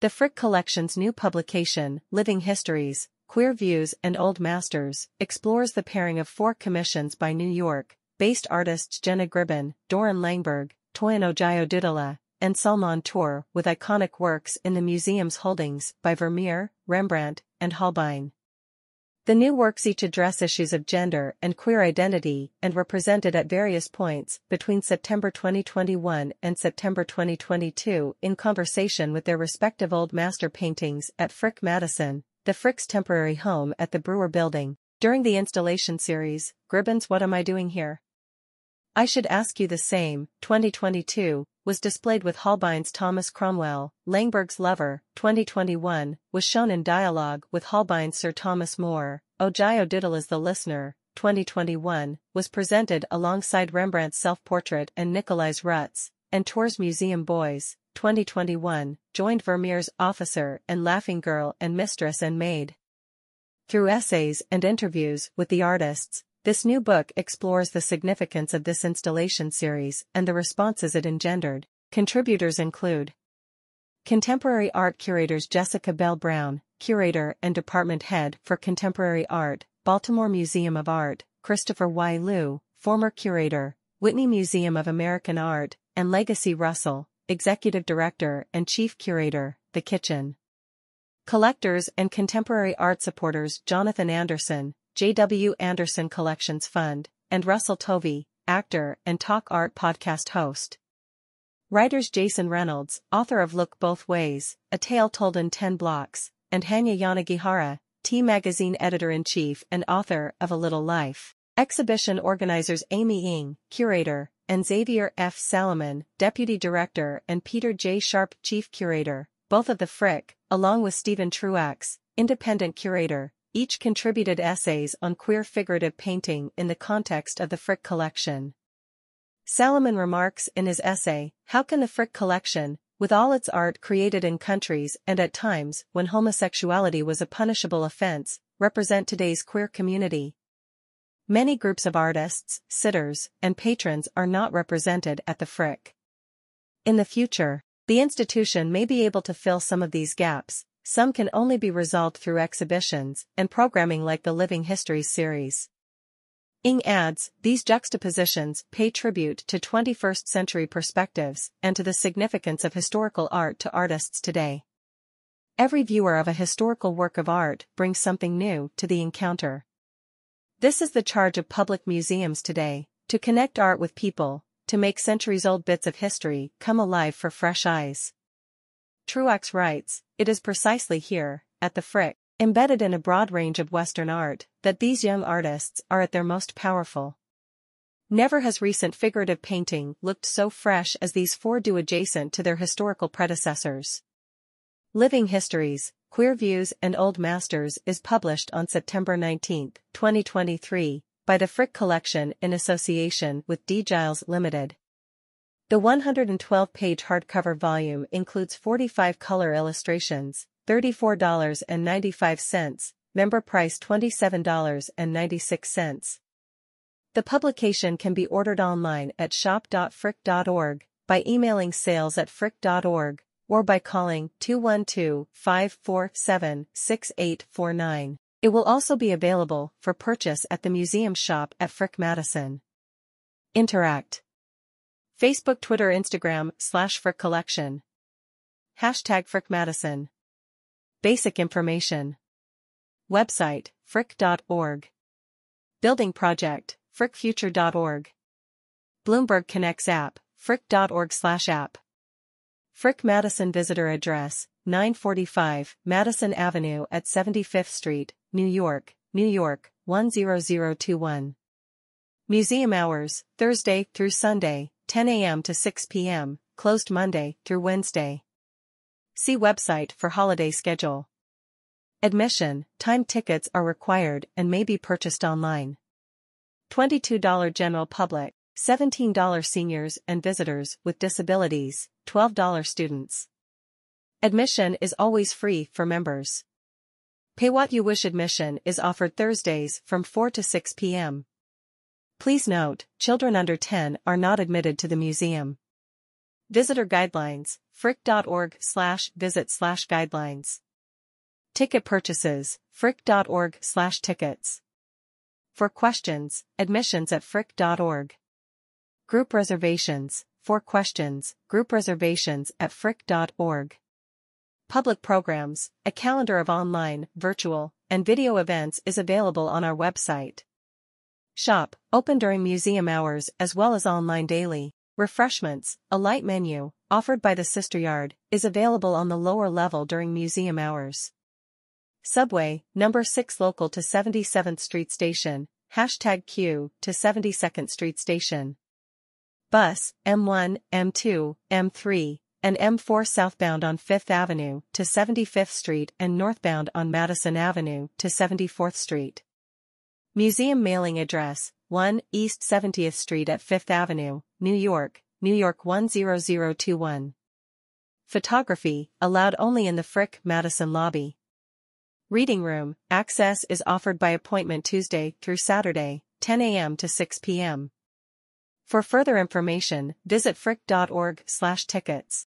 The Frick Collection's new publication, Living Histories, Queer Views and Old Masters, explores the pairing of four commissions by New York-based artists Jenna Gribbon, Doron Langberg, Toyin Ojih Odutola and Salman Toor with iconic works in the museum's holdings by Vermeer, Rembrandt, and Holbein. The new works each address issues of gender and queer identity and were presented at various points between September 2021 and September 2022 in conversation with their respective old master paintings at Frick Madison, the Frick's temporary home at the Breuer Building. During the installation series, Gribbon's What Am I Doing Here? I Should Ask You the Same, 2022, was displayed with Holbein's Thomas Cromwell, Langberg's Lover, 2021, was shown in dialogue with Holbein's Sir Thomas More, Ojih Odutola's the Listener, 2021, was presented alongside Rembrandt's self-portrait and Nicolaes Ruts, and Toor's Museum Boys, 2021, joined Vermeer's Officer and Laughing Girl and Mistress and Maid. Through essays and interviews with the artists, this new book explores the significance of this installation series and the responses it engendered. Contributors include Contemporary art curators Jessica Bell Brown, curator and department head for contemporary art, Baltimore Museum of Art, Christopher Y. Lew, former curator, Whitney Museum of American Art, and Legacy Russell, executive director and chief curator, The Kitchen. Collectors and contemporary art supporters Jonathan Anderson, J.W. Anderson Collections Fund, and Russell Tovey, actor and talk art podcast host. Writers Jason Reynolds, author of Look Both Ways, A Tale Told in 10 Blocks, and Hanya Yanagihara, T Magazine editor-in-chief and author of A Little Life. Exhibition organizers Aimee Ng, curator, and Xavier F. Salomon, deputy director and Peter J. Sharp, chief curator, both of the Frick, along with Stephen Truax, independent curator, each contributed essays on queer figurative painting in the context of the Frick collection. Salomon remarks in his essay, How can the Frick collection, with all its art created in countries and at times when homosexuality was a punishable offense, represent today's queer community? Many groups of artists, sitters, and patrons are not represented at the Frick. In the future, the institution may be able to fill some of these gaps, some can only be resolved through exhibitions and programming like the Living Histories series. Ng adds, these juxtapositions pay tribute to 21st century perspectives and to the significance of historical art to artists today. Every viewer of a historical work of art brings something new to the encounter. This is the charge of public museums today, to connect art with people, to make centuries-old bits of history come alive for fresh eyes. Truax writes, it is precisely here, at the Frick, embedded in a broad range of Western art, that these young artists are at their most powerful. Never has recent figurative painting looked so fresh as these four do adjacent to their historical predecessors. Living Histories, Queer Views and Old Masters is published on September 19, 2023, by the Frick Collection in association with D. Giles Limited. The 112-page hardcover volume includes 45 color illustrations, $34.95, member price $27.96. The publication can be ordered online at shop.frick.org, by emailing sales at frick.org, or by calling 212-547-6849. It will also be available for purchase at the museum shop at Frick Madison. Interact Facebook Twitter Instagram slash Frick Collection. Hashtag Frick Madison. Basic information. Website, frick.org. Building project, frickfuture.org. Bloomberg Connects app, frick.org slash app. Frick Madison visitor address, 945 Madison Avenue at 75th Street, New York, New York, 10021. Museum hours, Thursday through Sunday, 10 a.m. to 6 p.m., closed Monday through Wednesday. See website for holiday schedule. Admission, time tickets are required and may be purchased online. $22 general public, $17 seniors and visitors with disabilities, $12 students. Admission is always free for members. Pay what you wish admission is offered Thursdays from 4 to 6 p.m. Please note, children under 10 are not admitted to the museum. Visitor Guidelines, frick.org slash visit slash guidelines. Ticket purchases, frick.org slash tickets. For questions, admissions at frick.org. Group reservations, for questions, group reservations at frick.org. Public programs, a calendar of online, virtual, and video events is available on our website. Shop, open during museum hours as well as online daily. Refreshments, a light menu, offered by the Sister Yard, is available on the lower level during museum hours. Subway, number 6 local to 77th Street Station, hashtag Q to 72nd Street Station. Bus, M1, M2, M3, and M4 southbound on 5th Avenue to 75th Street and northbound on Madison Avenue to 74th Street. Museum mailing address, 1 East 70th Street at 5th Avenue, New York, New York 10021. Photography, allowed only in the Frick Madison lobby. Reading room, access is offered by appointment Tuesday through Saturday, 10 a.m. to 6 p.m. For further information, visit frick.org/tickets.